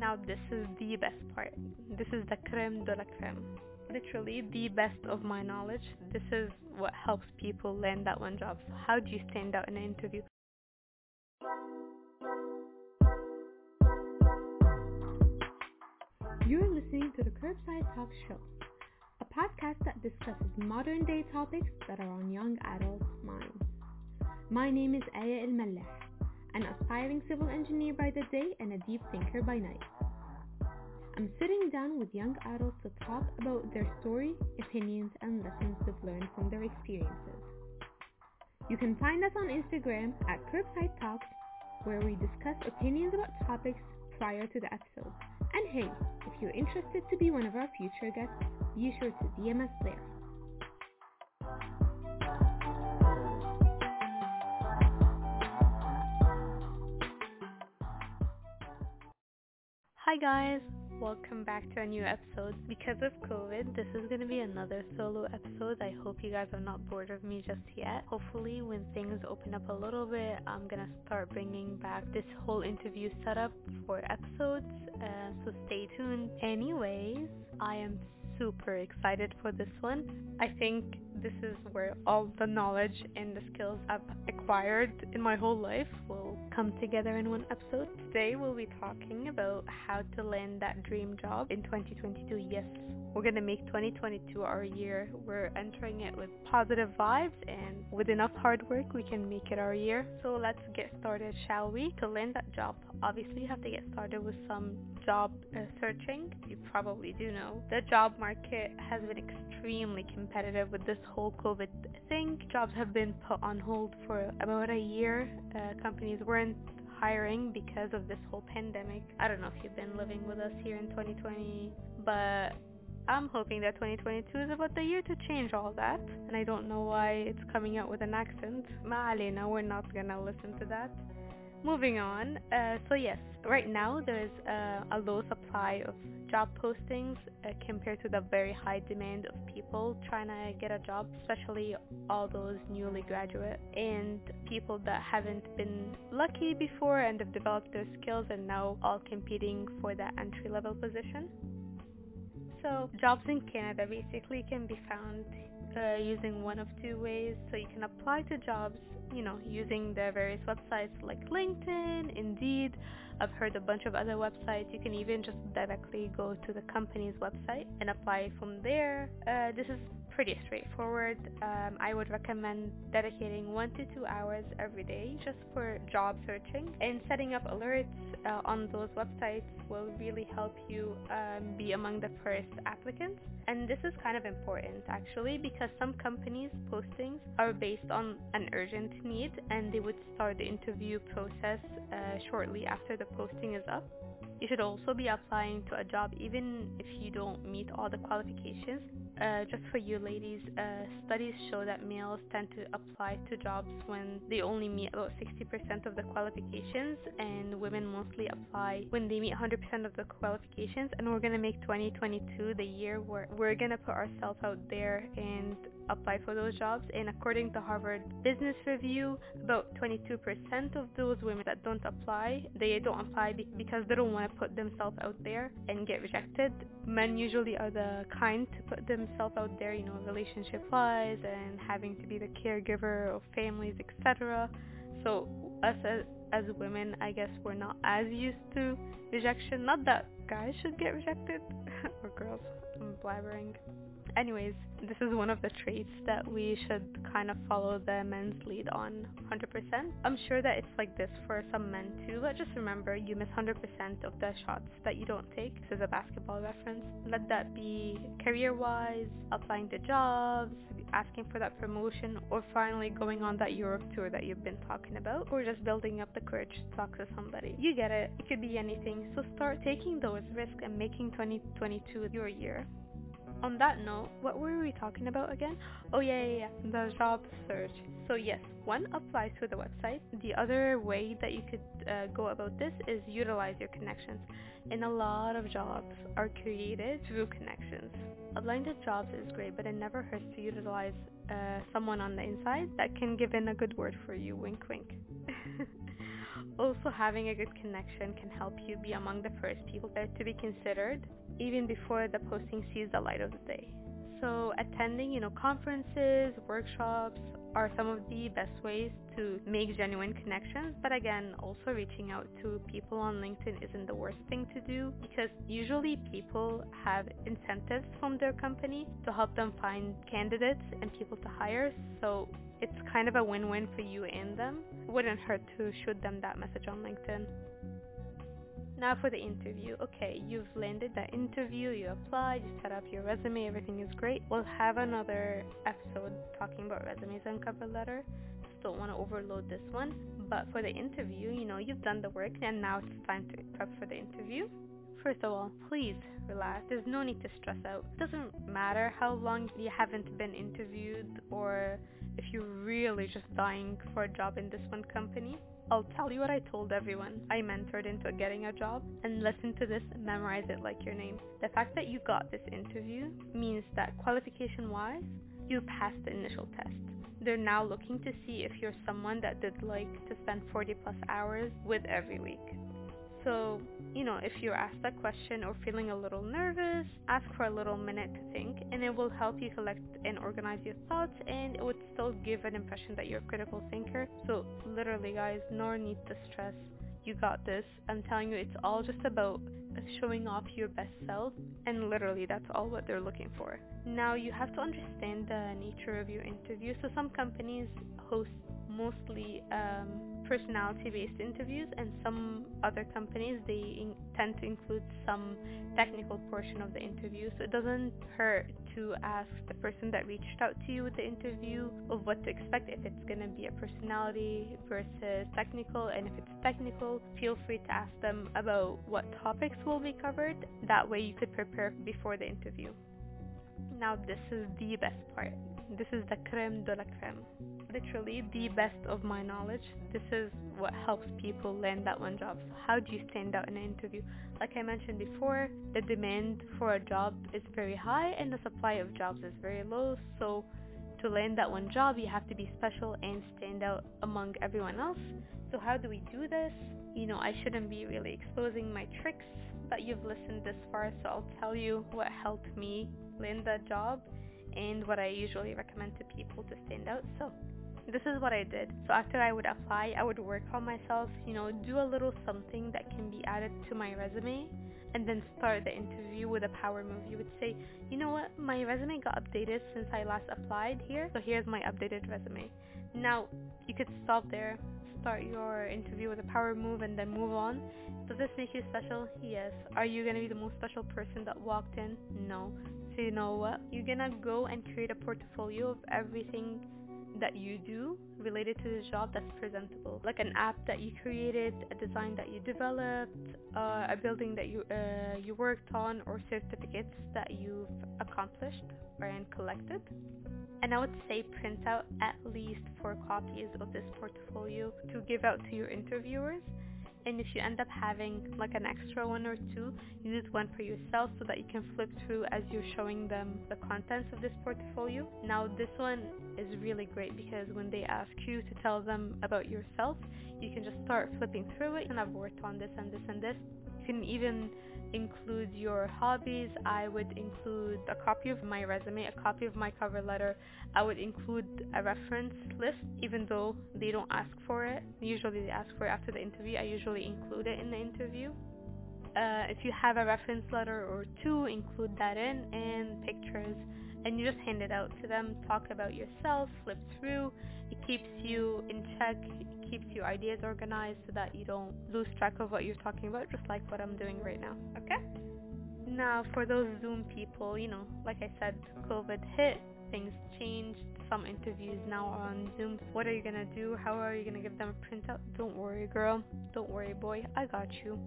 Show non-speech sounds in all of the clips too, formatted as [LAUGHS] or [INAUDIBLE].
Now this is the best part. This is the creme de la creme. Literally the best of my knowledge. This is what helps people land that one job. So how do you stand out in an interview? You're listening to the Curbside Talk Show, a podcast that discusses modern day topics that are on young adults' minds. My name is Aya El aspiring civil engineer by the day and a deep thinker by night. I'm sitting down with young adults to talk about their story, opinions, and lessons they've learned from their experiences. You can find us on Instagram at Curbside Talks, where we discuss opinions about topics prior to the episode. And hey, if you're interested to be one of our future guests, be sure to DM us there. Hi guys, welcome back to a new episode. Because of COVID, this is going to be another solo episode. I hope you guys are not bored of me just yet. Hopefully, when things open up a little bit, I'm going to start bringing back this whole interview setup for episodes. Uh, so stay tuned. Anyways, I am super excited for this one. I think this is where all the knowledge and the skills I've acquired in my whole life will come together in one episode. Today we'll be talking about how to land that dream job in 2022. Yes, we're going to make 2022 our year. We're entering it with positive vibes and with enough hard work we can make it our year. So let's get started, shall we? To land that job, obviously you have to get started with some job uh, searching. You probably do know. The job market has been extremely competitive with this whole COVID thing. Jobs have been put on hold for about a year. Uh, companies weren't hiring because of this whole pandemic. I don't know if you've been living with us here in 2020, but I'm hoping that 2022 is about the year to change all that. And I don't know why it's coming out with an accent. Ma alena, we're not gonna listen to that. Moving on. Uh, so yes, right now there is uh, a low supply of job postings uh, compared to the very high demand of people trying to get a job, especially all those newly graduate and people that haven't been lucky before and have developed their skills and now all competing for that entry level position. So jobs in Canada basically can be found uh, using one of two ways. So you can apply to jobs, you know, using the various websites like LinkedIn, Indeed. I've heard a bunch of other websites. You can even just directly go to the company's website and apply from there. Uh, this is pretty straightforward. Um, I would recommend dedicating one to two hours every day just for job searching and setting up alerts uh, on those websites will really help you um, be among the first applicants. And this is kind of important actually because some companies' postings are based on an urgent need and they would start the interview process uh, shortly after the posting is up. You should also be applying to a job even if you don't meet all the qualifications. Uh, just for you ladies, uh, studies show that males tend to apply to jobs when they only meet about 60% of the qualifications and women mostly apply when they meet 100% of the qualifications and we're to make 2022 the year where we're to put ourselves out there and apply for those jobs. And according to Harvard Business Review about 22% of those women that don't apply they don't apply because they don't want to put themselves out there and get rejected. Men usually are the kind to put themselves out there you know relationship wise and having to be the caregiver of families etc so us as, as women I guess we're not as used to rejection. Not that guys should get rejected [LAUGHS] or girls I'm blabbering anyways, this is one of the traits that we should kind of follow the men's lead on 100%. I'm sure that it's like this for some men too, but just remember you miss 100% of the shots that you don't take. This is a basketball reference. Let that be career-wise, applying to jobs, asking for that promotion, or finally going on that Europe tour that you've been talking about, or just building up the courage to talk to somebody. You get it. It could be anything. So start taking those risks and making 2022 your year on that note, what were we talking about again? Oh yeah, yeah, yeah, the job search. So yes, one applies to the website. The other way that you could uh, go about this is utilize your connections. And a lot of jobs are created through connections. Applying to jobs is great, but it never hurts to utilize uh, someone on the inside that can give in a good word for you. Wink, wink. [LAUGHS] Also, having a good connection can help you be among the first people there to be considered, even before the posting sees the light of the day. So attending, you know, conferences, workshops are some of the best ways to make genuine connections. But again, also reaching out to people on LinkedIn isn't the worst thing to do because usually people have incentives from their company to help them find candidates and people to hire. So it's kind of a win-win for you and them. It wouldn't hurt to shoot them that message on LinkedIn. Now for the interview. Okay, you've landed that interview, you applied, you set up your resume, everything is great. We'll have another episode talking about resumes and cover letter. Just don't want to overload this one. But for the interview, you know, you've done the work and now it's time to prep for the interview. First of all, please relax. There's no need to stress out. It doesn't matter how long you haven't been interviewed or if you're really just dying for a job in this one company. I'll tell you what I told everyone I mentored into getting a job and listen to this memorize it like your name. The fact that you got this interview means that qualification wise, you passed the initial test. They're now looking to see if you're someone that did like to spend 40 plus hours with every week. So, you know, if you're asked that question or feeling a little nervous, ask for a little minute to think and it will help you collect and organize your thoughts and it would still give an impression that you're a critical thinker. So literally guys, no need to stress. You got this. I'm telling you, it's all just about showing off your best self and literally that's all what they're looking for. Now you have to understand the nature of your interview. So some companies host mostly um, personality-based interviews and some other companies they in- tend to include some technical portion of the interview. So it doesn't hurt to ask the person that reached out to you with the interview of what to expect if it's going to be a personality versus technical and if it's technical feel free to ask them about what topics will be covered. That way you could prepare before the interview. Now this is the best part this is the creme de la creme literally the best of my knowledge. This is what helps people land that one job. How do you stand out in an interview? Like I mentioned before, the demand for a job is very high and the supply of jobs is very low. So to land that one job, you have to be special and stand out among everyone else. So how do we do this? You know, I shouldn't be really exposing my tricks, but you've listened this far, so I'll tell you what helped me land that job and what I usually recommend to people to stand out. So this is what I did. So after I would apply, I would work on myself, you know, do a little something that can be added to my resume and then start the interview with a power move. You would say, you know what, my resume got updated since I last applied here, so here's my updated resume. Now, you could stop there, start your interview with a power move and then move on. Does this make you special? Yes. Are you going to be the most special person that walked in? No. So you know what? You're to go and create a portfolio of everything that you do related to the job that's presentable. Like an app that you created a design that you developed uh, a building that you uh, you worked on or certificates that you've accomplished and collected. And I would say print out at least four copies of this portfolio to give out to your interviewers and if you end up having like an extra one or two, use one for yourself so that you can flip through as you're showing them the contents of this portfolio. Now this one is really great because when they ask you to tell them about yourself, you can just start flipping through it and I've worked on this and this and this. You can even include your hobbies. I would include a copy of my resume, a copy of my cover letter. I would include a reference list, even though they don't ask for it. Usually they ask for it after the interview. I usually include it in the interview. Uh, if you have a reference letter or two, include that in and pictures and you just hand it out to them, talk about yourself, flip through. It keeps you in check, keeps your ideas organized so that you don't lose track of what you're talking about, just like what I'm doing right now. Okay? Now, for those Zoom people, you know, like I said, COVID hit, things changed. Some interviews now are on Zoom. What are you gonna do? How are you gonna give them a printout? Don't worry, girl. Don't worry, boy. I got you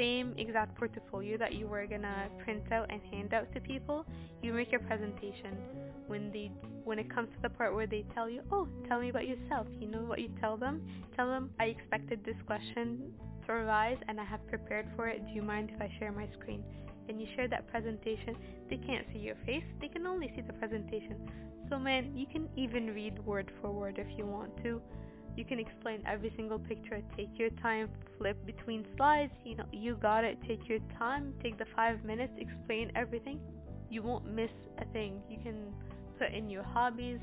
same exact portfolio that you were gonna print out and hand out to people, you make your presentation. When they when it comes to the part where they tell you, oh, tell me about yourself, you know what you tell them? Tell them I expected this question to arise and I have prepared for it. Do you mind if I share my screen? And you share that presentation. They can't see your face. They can only see the presentation. So man, you can even read word for word if you want to. You can explain every single picture. Take your time, flip between slides. You know, you got it. Take your time. Take the five minutes. Explain everything. You won't miss a thing. You can put in your hobbies.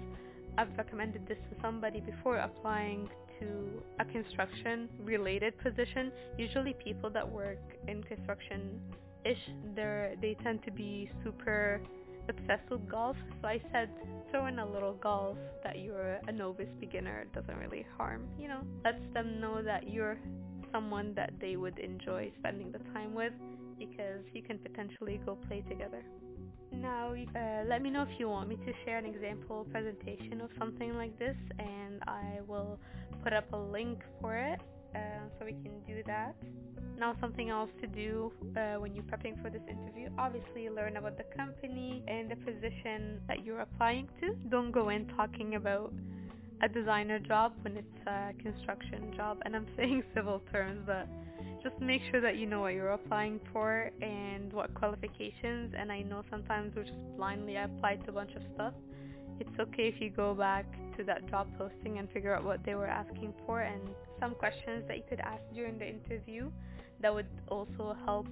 I've recommended this to somebody before applying to a construction related position. Usually people that work in construction ish they tend to be super obsessed with golf. So I said throw in a little golf that you're a novice beginner it doesn't really harm, you know. Lets them know that you're someone that they would enjoy spending the time with because you can potentially go play together. Now, uh, let me know if you want me to share an example presentation of something like this, and I will put up a link for it uh, so we can do that. Now, something else to do uh, when you're prepping for this interview, obviously learn about the company and the position that you're applying to. Don't go in talking about a designer job when it's a construction job, and I'm [LAUGHS] saying civil terms, but just make sure that you know what you're applying for and what qualifications. And I know sometimes we're just blindly apply to a bunch of stuff. It's okay if you go back to that job posting and figure out what they were asking for and some questions that you could ask during the interview that would also help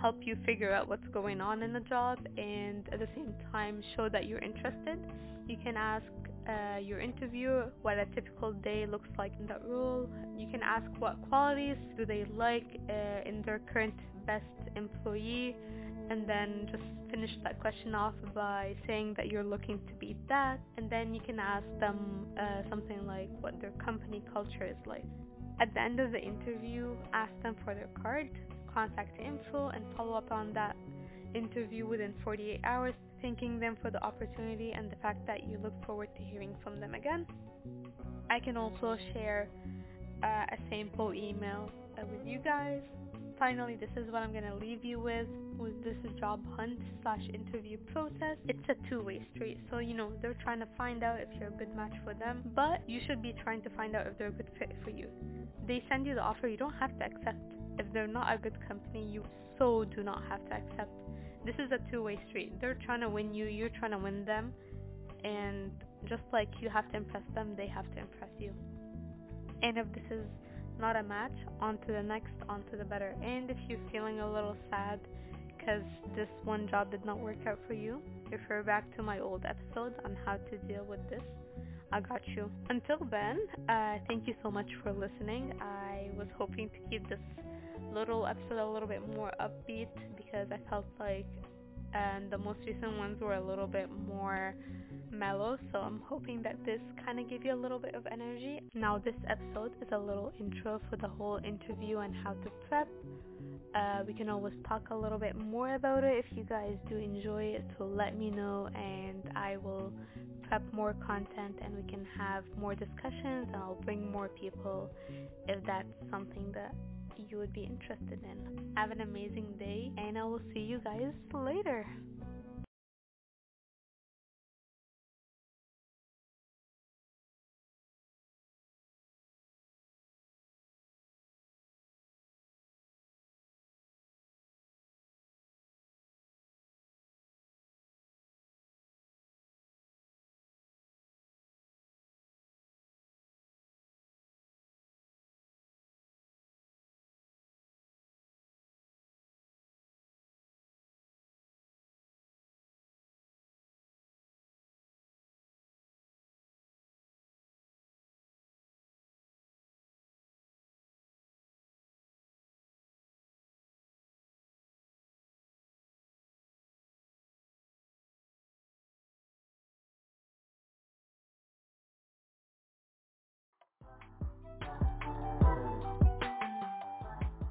help you figure out what's going on in the job and at the same time show that you're interested. You can ask uh, your interview, what a typical day looks like in that role. You can ask what qualities do they like uh, in their current best employee and then just finish that question off by saying that you're looking to beat that and then you can ask them uh, something like what their company culture is like. At the end of the interview, ask them for their card, contact info and follow up on that interview within 48 hours thanking them for the opportunity and the fact that you look forward to hearing from them again. I can also share uh, a sample email uh, with you guys. Finally, this is what I'm going to leave you with, with this job hunt slash interview process. It's a two-way street. So, you know, they're trying to find out if you're a good match for them, but you should be trying to find out if they're a good fit for you. They send you the offer, you don't have to accept. If they're not a good company, you so do not have to accept this is a two-way street. They're trying to win you, you're trying to win them, and just like you have to impress them, they have to impress you. And if this is not a match, on to the next, on to the better. And if you're feeling a little sad because this one job did not work out for you, refer back to my old episode on how to deal with this. I got you. Until then, uh, thank you so much for listening. I was hoping to keep this little episode a little bit more upbeat because I felt like and the most recent ones were a little bit more mellow so I'm hoping that this kind of gave you a little bit of energy. Now this episode is a little intro for the whole interview and how to prep. Uh, we can always talk a little bit more about it if you guys do enjoy it so let me know and I will prep more content and we can have more discussions and I'll bring more people if that's something that you would be interested in. Have an amazing day and I will see you guys later.